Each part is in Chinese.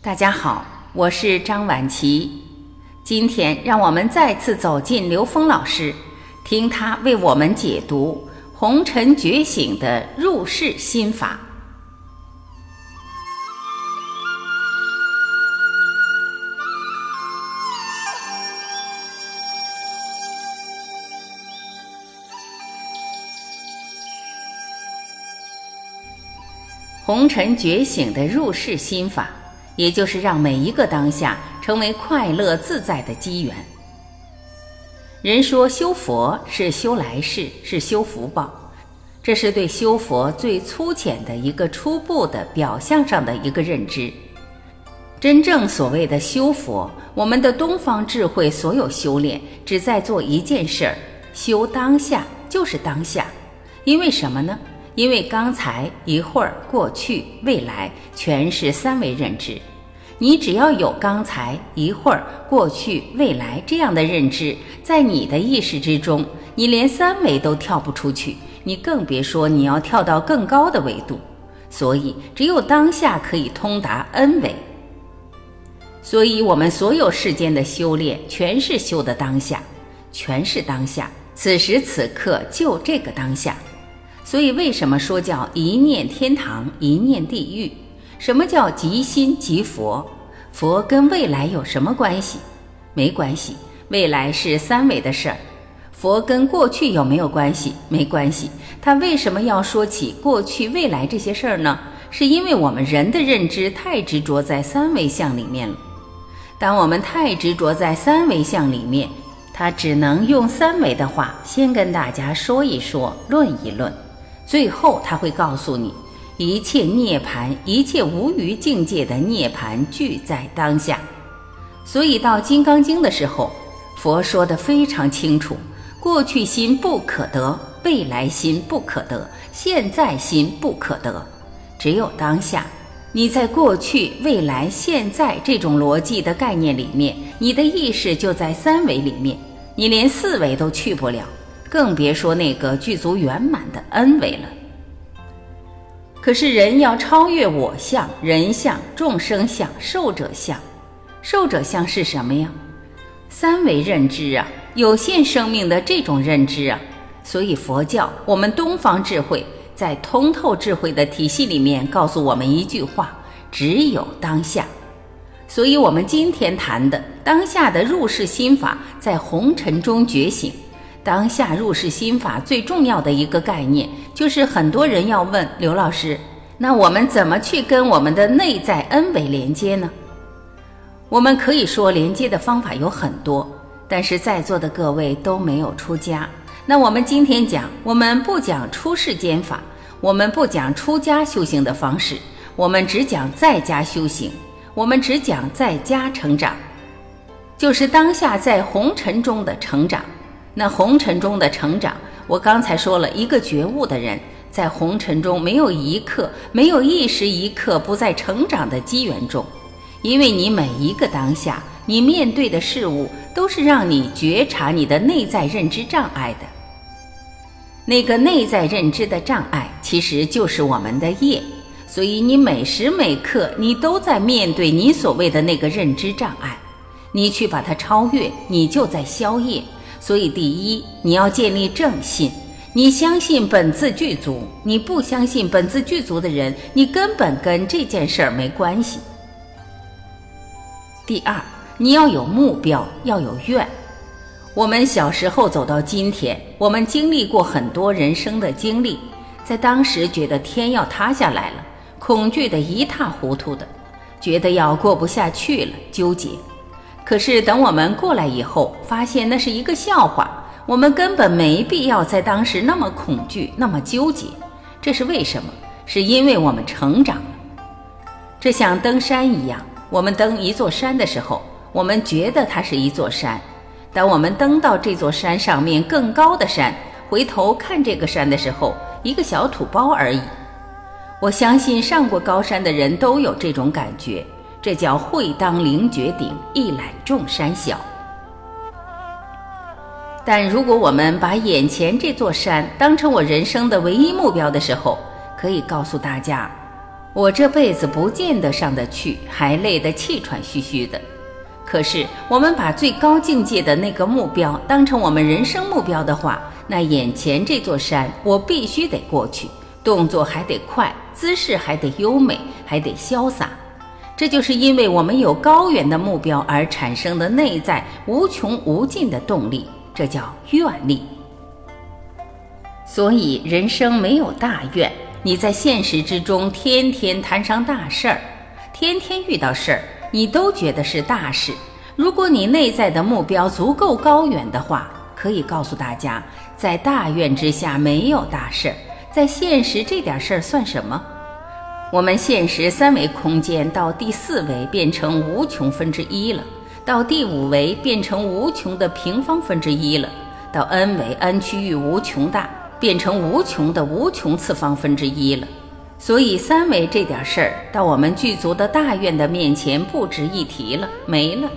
大家好，我是张晚琪。今天让我们再次走进刘峰老师，听他为我们解读《红尘觉醒的入世心法》。红尘觉醒的入世心法，也就是让每一个当下成为快乐自在的机缘。人说修佛是修来世，是修福报，这是对修佛最粗浅的一个初步的表象上的一个认知。真正所谓的修佛，我们的东方智慧所有修炼，只在做一件事儿：修当下，就是当下。因为什么呢？因为刚才一会儿、过去、未来，全是三维认知。你只要有刚才一会儿、过去、未来这样的认知，在你的意识之中，你连三维都跳不出去，你更别说你要跳到更高的维度。所以，只有当下可以通达 N 维。所以我们所有世间的修炼，全是修的当下，全是当下，此时此刻就这个当下。所以，为什么说叫一念天堂，一念地狱？什么叫即心即佛？佛跟未来有什么关系？没关系，未来是三维的事儿。佛跟过去有没有关系？没关系。他为什么要说起过去、未来这些事儿呢？是因为我们人的认知太执着在三维相里面了。当我们太执着在三维相里面，他只能用三维的话先跟大家说一说，论一论。最后他会告诉你，一切涅槃，一切无余境界的涅槃俱在当下。所以到《金刚经》的时候，佛说的非常清楚：过去心不可得，未来心不可得，现在心不可得，只有当下。你在过去、未来、现在这种逻辑的概念里面，你的意识就在三维里面，你连四维都去不了。更别说那个具足圆满的恩维了。可是人要超越我相、人相、众生相、寿者相，寿者相是什么呀？三维认知啊，有限生命的这种认知啊。所以佛教，我们东方智慧在通透智慧的体系里面告诉我们一句话：只有当下。所以我们今天谈的当下的入世心法，在红尘中觉醒。当下入世心法最重要的一个概念，就是很多人要问刘老师：那我们怎么去跟我们的内在恩维连接呢？我们可以说连接的方法有很多，但是在座的各位都没有出家。那我们今天讲，我们不讲出世间法，我们不讲出家修行的方式，我们只讲在家修行，我们只讲在家成长，就是当下在红尘中的成长。那红尘中的成长，我刚才说了一个觉悟的人，在红尘中没有一刻、没有一时一刻不在成长的机缘中，因为你每一个当下，你面对的事物都是让你觉察你的内在认知障碍的。那个内在认知的障碍，其实就是我们的业，所以你每时每刻你都在面对你所谓的那个认知障碍，你去把它超越，你就在消业。所以，第一，你要建立正信。你相信本自具足，你不相信本自具足的人，你根本跟这件事儿没关系。第二，你要有目标，要有愿。我们小时候走到今天，我们经历过很多人生的经历，在当时觉得天要塌下来了，恐惧的一塌糊涂的，觉得要过不下去了，纠结。可是等我们过来以后，发现那是一个笑话，我们根本没必要在当时那么恐惧、那么纠结。这是为什么？是因为我们成长了。这像登山一样，我们登一座山的时候，我们觉得它是一座山。当我们登到这座山上面更高的山，回头看这个山的时候，一个小土包而已。我相信上过高山的人都有这种感觉。这叫会当凌绝顶，一览众山小。但如果我们把眼前这座山当成我人生的唯一目标的时候，可以告诉大家，我这辈子不见得上得去，还累得气喘吁吁的。可是，我们把最高境界的那个目标当成我们人生目标的话，那眼前这座山，我必须得过去，动作还得快，姿势还得优美，还得潇洒。这就是因为我们有高远的目标而产生的内在无穷无尽的动力，这叫愿力。所以，人生没有大愿，你在现实之中天天摊上大事儿，天天遇到事儿。你都觉得是大事。如果你内在的目标足够高远的话，可以告诉大家，在大愿之下没有大事，在现实这点事儿算什么？我们现实三维空间到第四维变成无穷分之一了，到第五维变成无穷的平方分之一了，到 n 维 n 区域无穷大变成无穷的无穷次方分之一了。所以三维这点事儿，到我们具足的大愿的面前不值一提了，没了。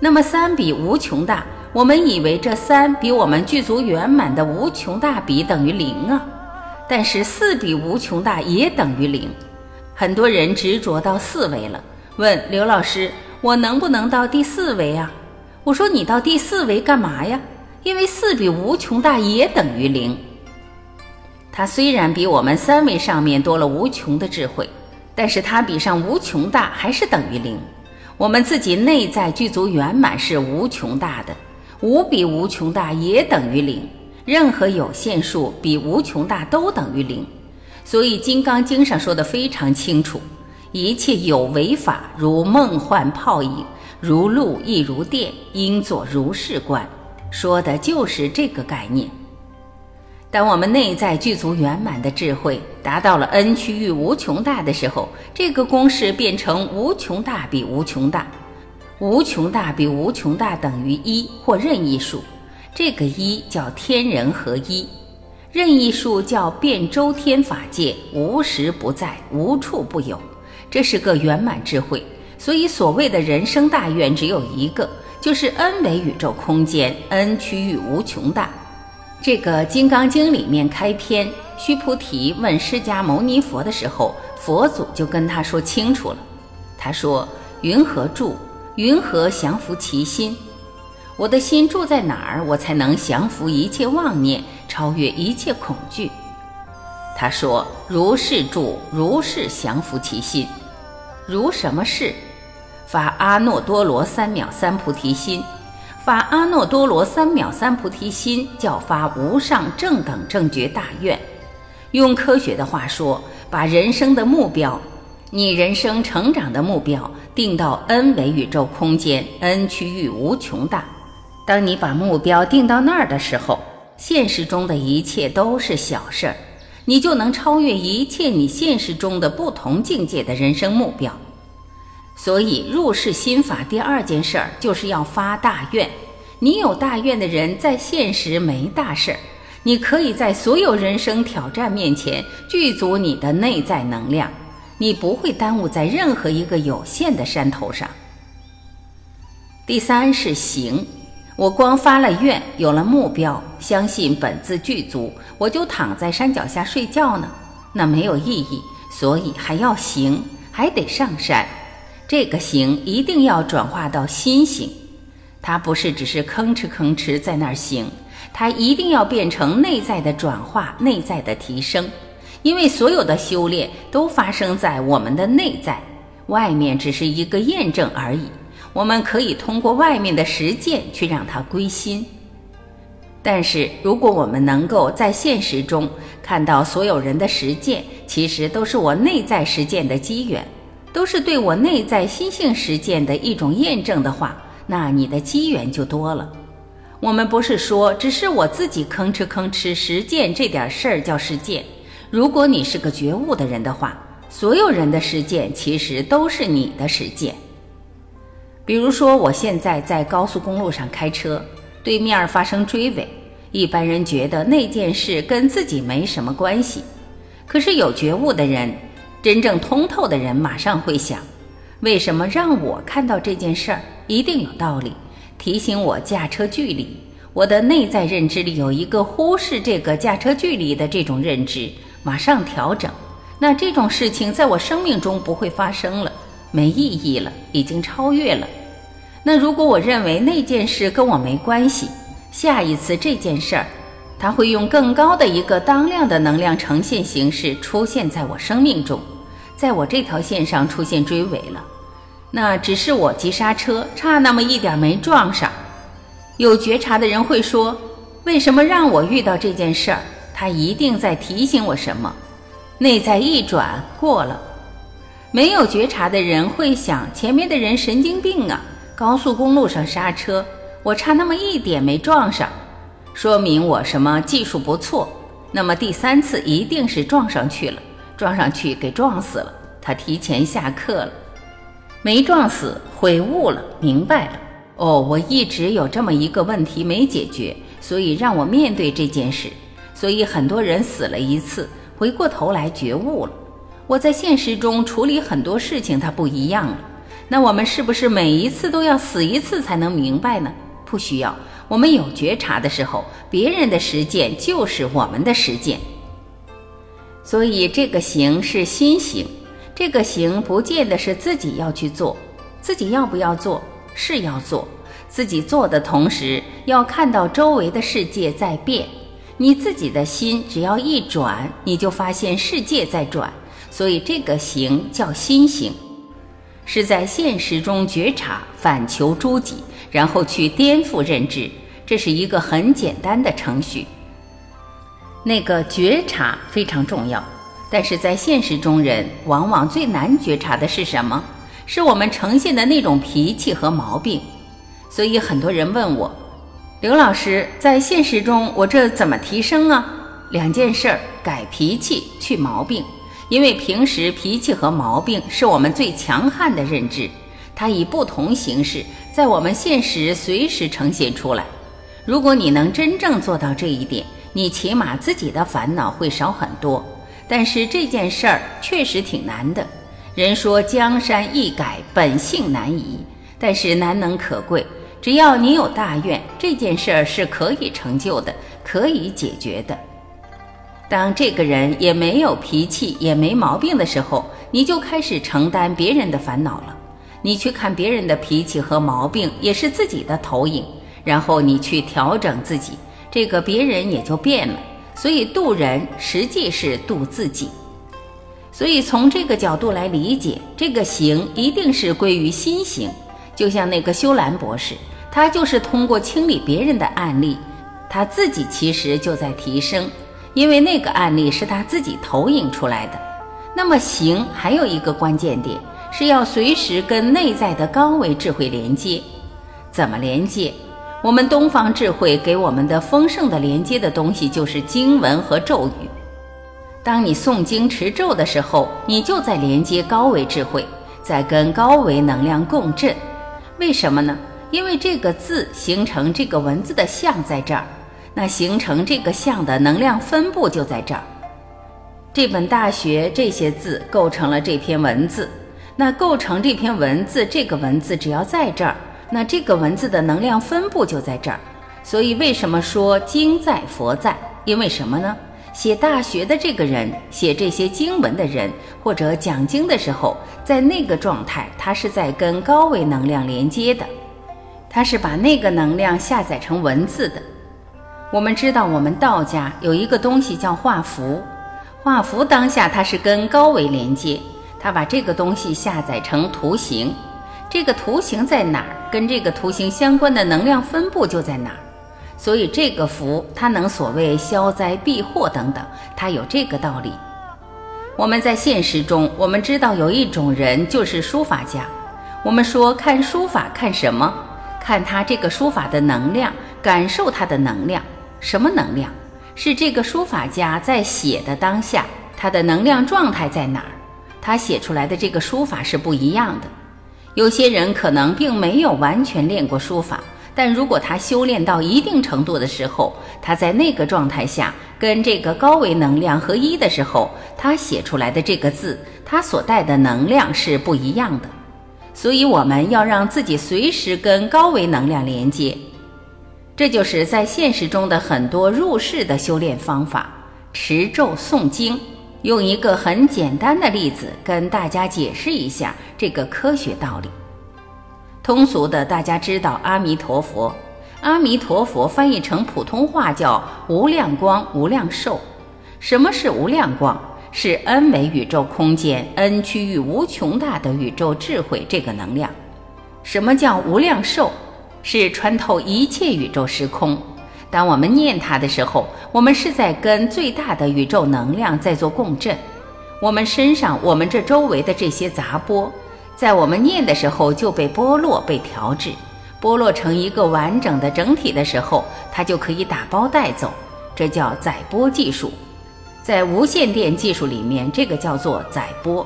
那么三比无穷大，我们以为这三比我们具足圆满的无穷大比等于零啊，但是四比无穷大也等于零。很多人执着到四维了，问刘老师：“我能不能到第四维啊？”我说：“你到第四维干嘛呀？因为四比无穷大也等于零。”它虽然比我们三维上面多了无穷的智慧，但是它比上无穷大还是等于零。我们自己内在具足圆满是无穷大的，无比无穷大也等于零。任何有限数比无穷大都等于零。所以《金刚经》上说的非常清楚：一切有为法，如梦幻泡影，如露亦如电，应作如是观。说的就是这个概念。当我们内在具足圆满的智慧，达到了 n 区域无穷大的时候，这个公式变成无穷大比无穷大，无穷大比无穷大等于一或任意数。这个一叫天人合一，任意数叫遍周天法界，无时不在，无处不有。这是个圆满智慧。所以所谓的人生大愿只有一个，就是 n 维宇宙空间，n 区域无穷大。这个《金刚经》里面开篇，须菩提问释迦牟尼佛的时候，佛祖就跟他说清楚了。他说：“云何住？云何降伏其心？我的心住在哪儿，我才能降服一切妄念，超越一切恐惧？”他说：“如是住，如是降服其心。如什么是？发阿耨多罗三藐三菩提心。”发阿耨多罗三藐三菩提心，叫发无上正等正觉大愿。用科学的话说，把人生的目标，你人生成长的目标定到 n 维宇宙空间，n 区域无穷大。当你把目标定到那儿的时候，现实中的一切都是小事儿，你就能超越一切你现实中的不同境界的人生目标。所以入世心法第二件事儿就是要发大愿。你有大愿的人，在现实没大事儿，你可以在所有人生挑战面前具足你的内在能量，你不会耽误在任何一个有限的山头上。第三是行，我光发了愿，有了目标，相信本自具足，我就躺在山脚下睡觉呢，那没有意义。所以还要行，还得上山。这个行一定要转化到心行，它不是只是吭哧吭哧在那儿行，它一定要变成内在的转化、内在的提升。因为所有的修炼都发生在我们的内在，外面只是一个验证而已。我们可以通过外面的实践去让它归心。但是如果我们能够在现实中看到所有人的实践，其实都是我内在实践的机缘。都是对我内在心性实践的一种验证的话，那你的机缘就多了。我们不是说只是我自己吭哧吭哧实践这点事儿叫实践。如果你是个觉悟的人的话，所有人的实践其实都是你的实践。比如说，我现在在高速公路上开车，对面发生追尾，一般人觉得那件事跟自己没什么关系，可是有觉悟的人。真正通透的人马上会想：为什么让我看到这件事儿？一定有道理，提醒我驾车距离。我的内在认知里有一个忽视这个驾车距离的这种认知，马上调整，那这种事情在我生命中不会发生了，没意义了，已经超越了。那如果我认为那件事跟我没关系，下一次这件事儿，它会用更高的一个当量的能量呈现形式出现在我生命中，在我这条线上出现追尾了。那只是我急刹车差那么一点没撞上。有觉察的人会说：为什么让我遇到这件事儿？他一定在提醒我什么。内在一转过了，没有觉察的人会想：前面的人神经病啊！高速公路上刹车，我差那么一点没撞上，说明我什么技术不错。那么第三次一定是撞上去了，撞上去给撞死了。他提前下课了，没撞死，悔悟了，明白了。哦，我一直有这么一个问题没解决，所以让我面对这件事。所以很多人死了一次。回过头来觉悟了，我在现实中处理很多事情，它不一样了。那我们是不是每一次都要死一次才能明白呢？不需要。我们有觉察的时候，别人的实践就是我们的实践。所以这个行是心行，这个行不见得是自己要去做，自己要不要做是要做，自己做的同时要看到周围的世界在变。你自己的心只要一转，你就发现世界在转，所以这个行叫心行，是在现实中觉察，反求诸己，然后去颠覆认知，这是一个很简单的程序。那个觉察非常重要，但是在现实中，人往往最难觉察的是什么？是我们呈现的那种脾气和毛病。所以很多人问我。刘老师，在现实中，我这怎么提升啊？两件事儿：改脾气，去毛病。因为平时脾气和毛病是我们最强悍的认知，它以不同形式在我们现实随时呈现出来。如果你能真正做到这一点，你起码自己的烦恼会少很多。但是这件事儿确实挺难的。人说江山易改，本性难移，但是难能可贵。只要你有大愿，这件事儿是可以成就的，可以解决的。当这个人也没有脾气，也没毛病的时候，你就开始承担别人的烦恼了。你去看别人的脾气和毛病，也是自己的投影，然后你去调整自己，这个别人也就变了。所以渡人实际是渡自己。所以从这个角度来理解，这个行一定是归于心行，就像那个修兰博士。他就是通过清理别人的案例，他自己其实就在提升，因为那个案例是他自己投影出来的。那么行还有一个关键点，是要随时跟内在的高维智慧连接。怎么连接？我们东方智慧给我们的丰盛的连接的东西就是经文和咒语。当你诵经持咒的时候，你就在连接高维智慧，在跟高维能量共振。为什么呢？因为这个字形成这个文字的像在这儿，那形成这个像的能量分布就在这儿。这本大学这些字构成了这篇文字，那构成这篇文字，这个文字只要在这儿，那这个文字的能量分布就在这儿。所以为什么说经在佛在？因为什么呢？写大学的这个人，写这些经文的人，或者讲经的时候，在那个状态，他是在跟高维能量连接的。他是把那个能量下载成文字的。我们知道，我们道家有一个东西叫画符，画符当下它是跟高维连接，它把这个东西下载成图形，这个图形在哪儿，跟这个图形相关的能量分布就在哪儿。所以这个符它能所谓消灾避祸等等，它有这个道理。我们在现实中，我们知道有一种人就是书法家，我们说看书法看什么？看他这个书法的能量，感受他的能量，什么能量？是这个书法家在写的当下，他的能量状态在哪儿？他写出来的这个书法是不一样的。有些人可能并没有完全练过书法，但如果他修炼到一定程度的时候，他在那个状态下，跟这个高维能量合一的时候，他写出来的这个字，他所带的能量是不一样的。所以我们要让自己随时跟高维能量连接，这就是在现实中的很多入世的修炼方法：持咒、诵经。用一个很简单的例子跟大家解释一下这个科学道理。通俗的，大家知道阿弥陀佛。阿弥陀佛翻译成普通话叫无量光、无量寿。什么是无量光？是 n 维宇宙空间、n 区域无穷大的宇宙智慧这个能量。什么叫无量寿？是穿透一切宇宙时空。当我们念它的时候，我们是在跟最大的宇宙能量在做共振。我们身上、我们这周围的这些杂波。在我们念的时候就被剥落、被调制，剥落成一个完整的整体的时候，它就可以打包带走，这叫载波技术。在无线电技术里面，这个叫做载波。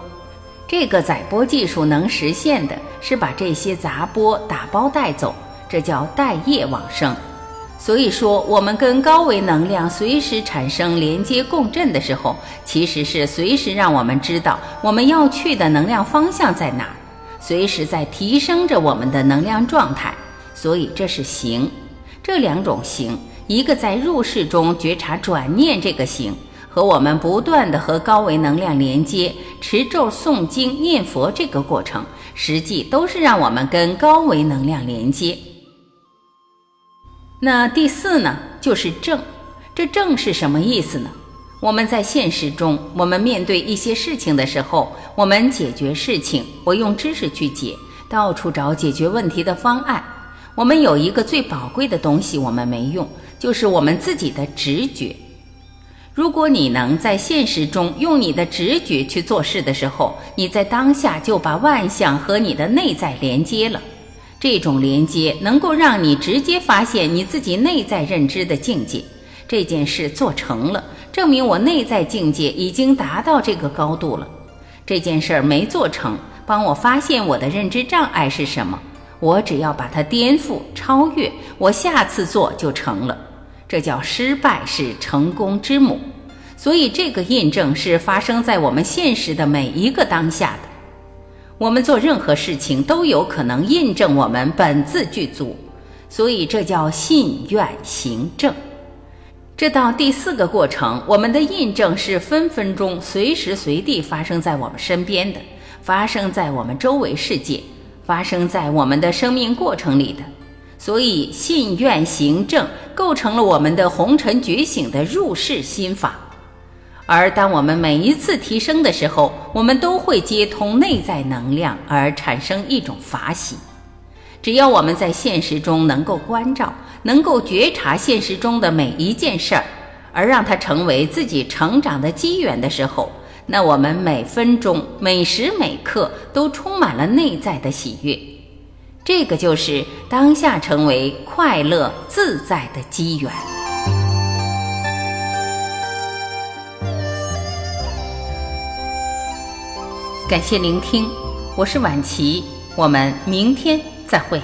这个载波技术能实现的是把这些杂波打包带走，这叫带业往生。所以说，我们跟高维能量随时产生连接共振的时候，其实是随时让我们知道我们要去的能量方向在哪儿。随时在提升着我们的能量状态，所以这是行。这两种行，一个在入世中觉察转念这个行，和我们不断的和高维能量连接、持咒诵经念佛这个过程，实际都是让我们跟高维能量连接。那第四呢，就是正。这正是什么意思呢？我们在现实中，我们面对一些事情的时候，我们解决事情，我用知识去解，到处找解决问题的方案。我们有一个最宝贵的东西，我们没用，就是我们自己的直觉。如果你能在现实中用你的直觉去做事的时候，你在当下就把万象和你的内在连接了。这种连接能够让你直接发现你自己内在认知的境界。这件事做成了。证明我内在境界已经达到这个高度了。这件事儿没做成，帮我发现我的认知障碍是什么。我只要把它颠覆、超越，我下次做就成了。这叫失败是成功之母。所以这个印证是发生在我们现实的每一个当下的。我们做任何事情都有可能印证我们本自具足。所以这叫信愿行正。这到第四个过程，我们的印证是分分钟、随时随地发生在我们身边的，发生在我们周围世界，发生在我们的生命过程里的。所以，信愿行正构成了我们的红尘觉醒的入世心法。而当我们每一次提升的时候，我们都会接通内在能量，而产生一种法喜。只要我们在现实中能够关照。能够觉察现实中的每一件事儿，而让它成为自己成长的机缘的时候，那我们每分钟、每时每刻都充满了内在的喜悦。这个就是当下成为快乐自在的机缘。感谢聆听，我是晚琪，我们明天再会。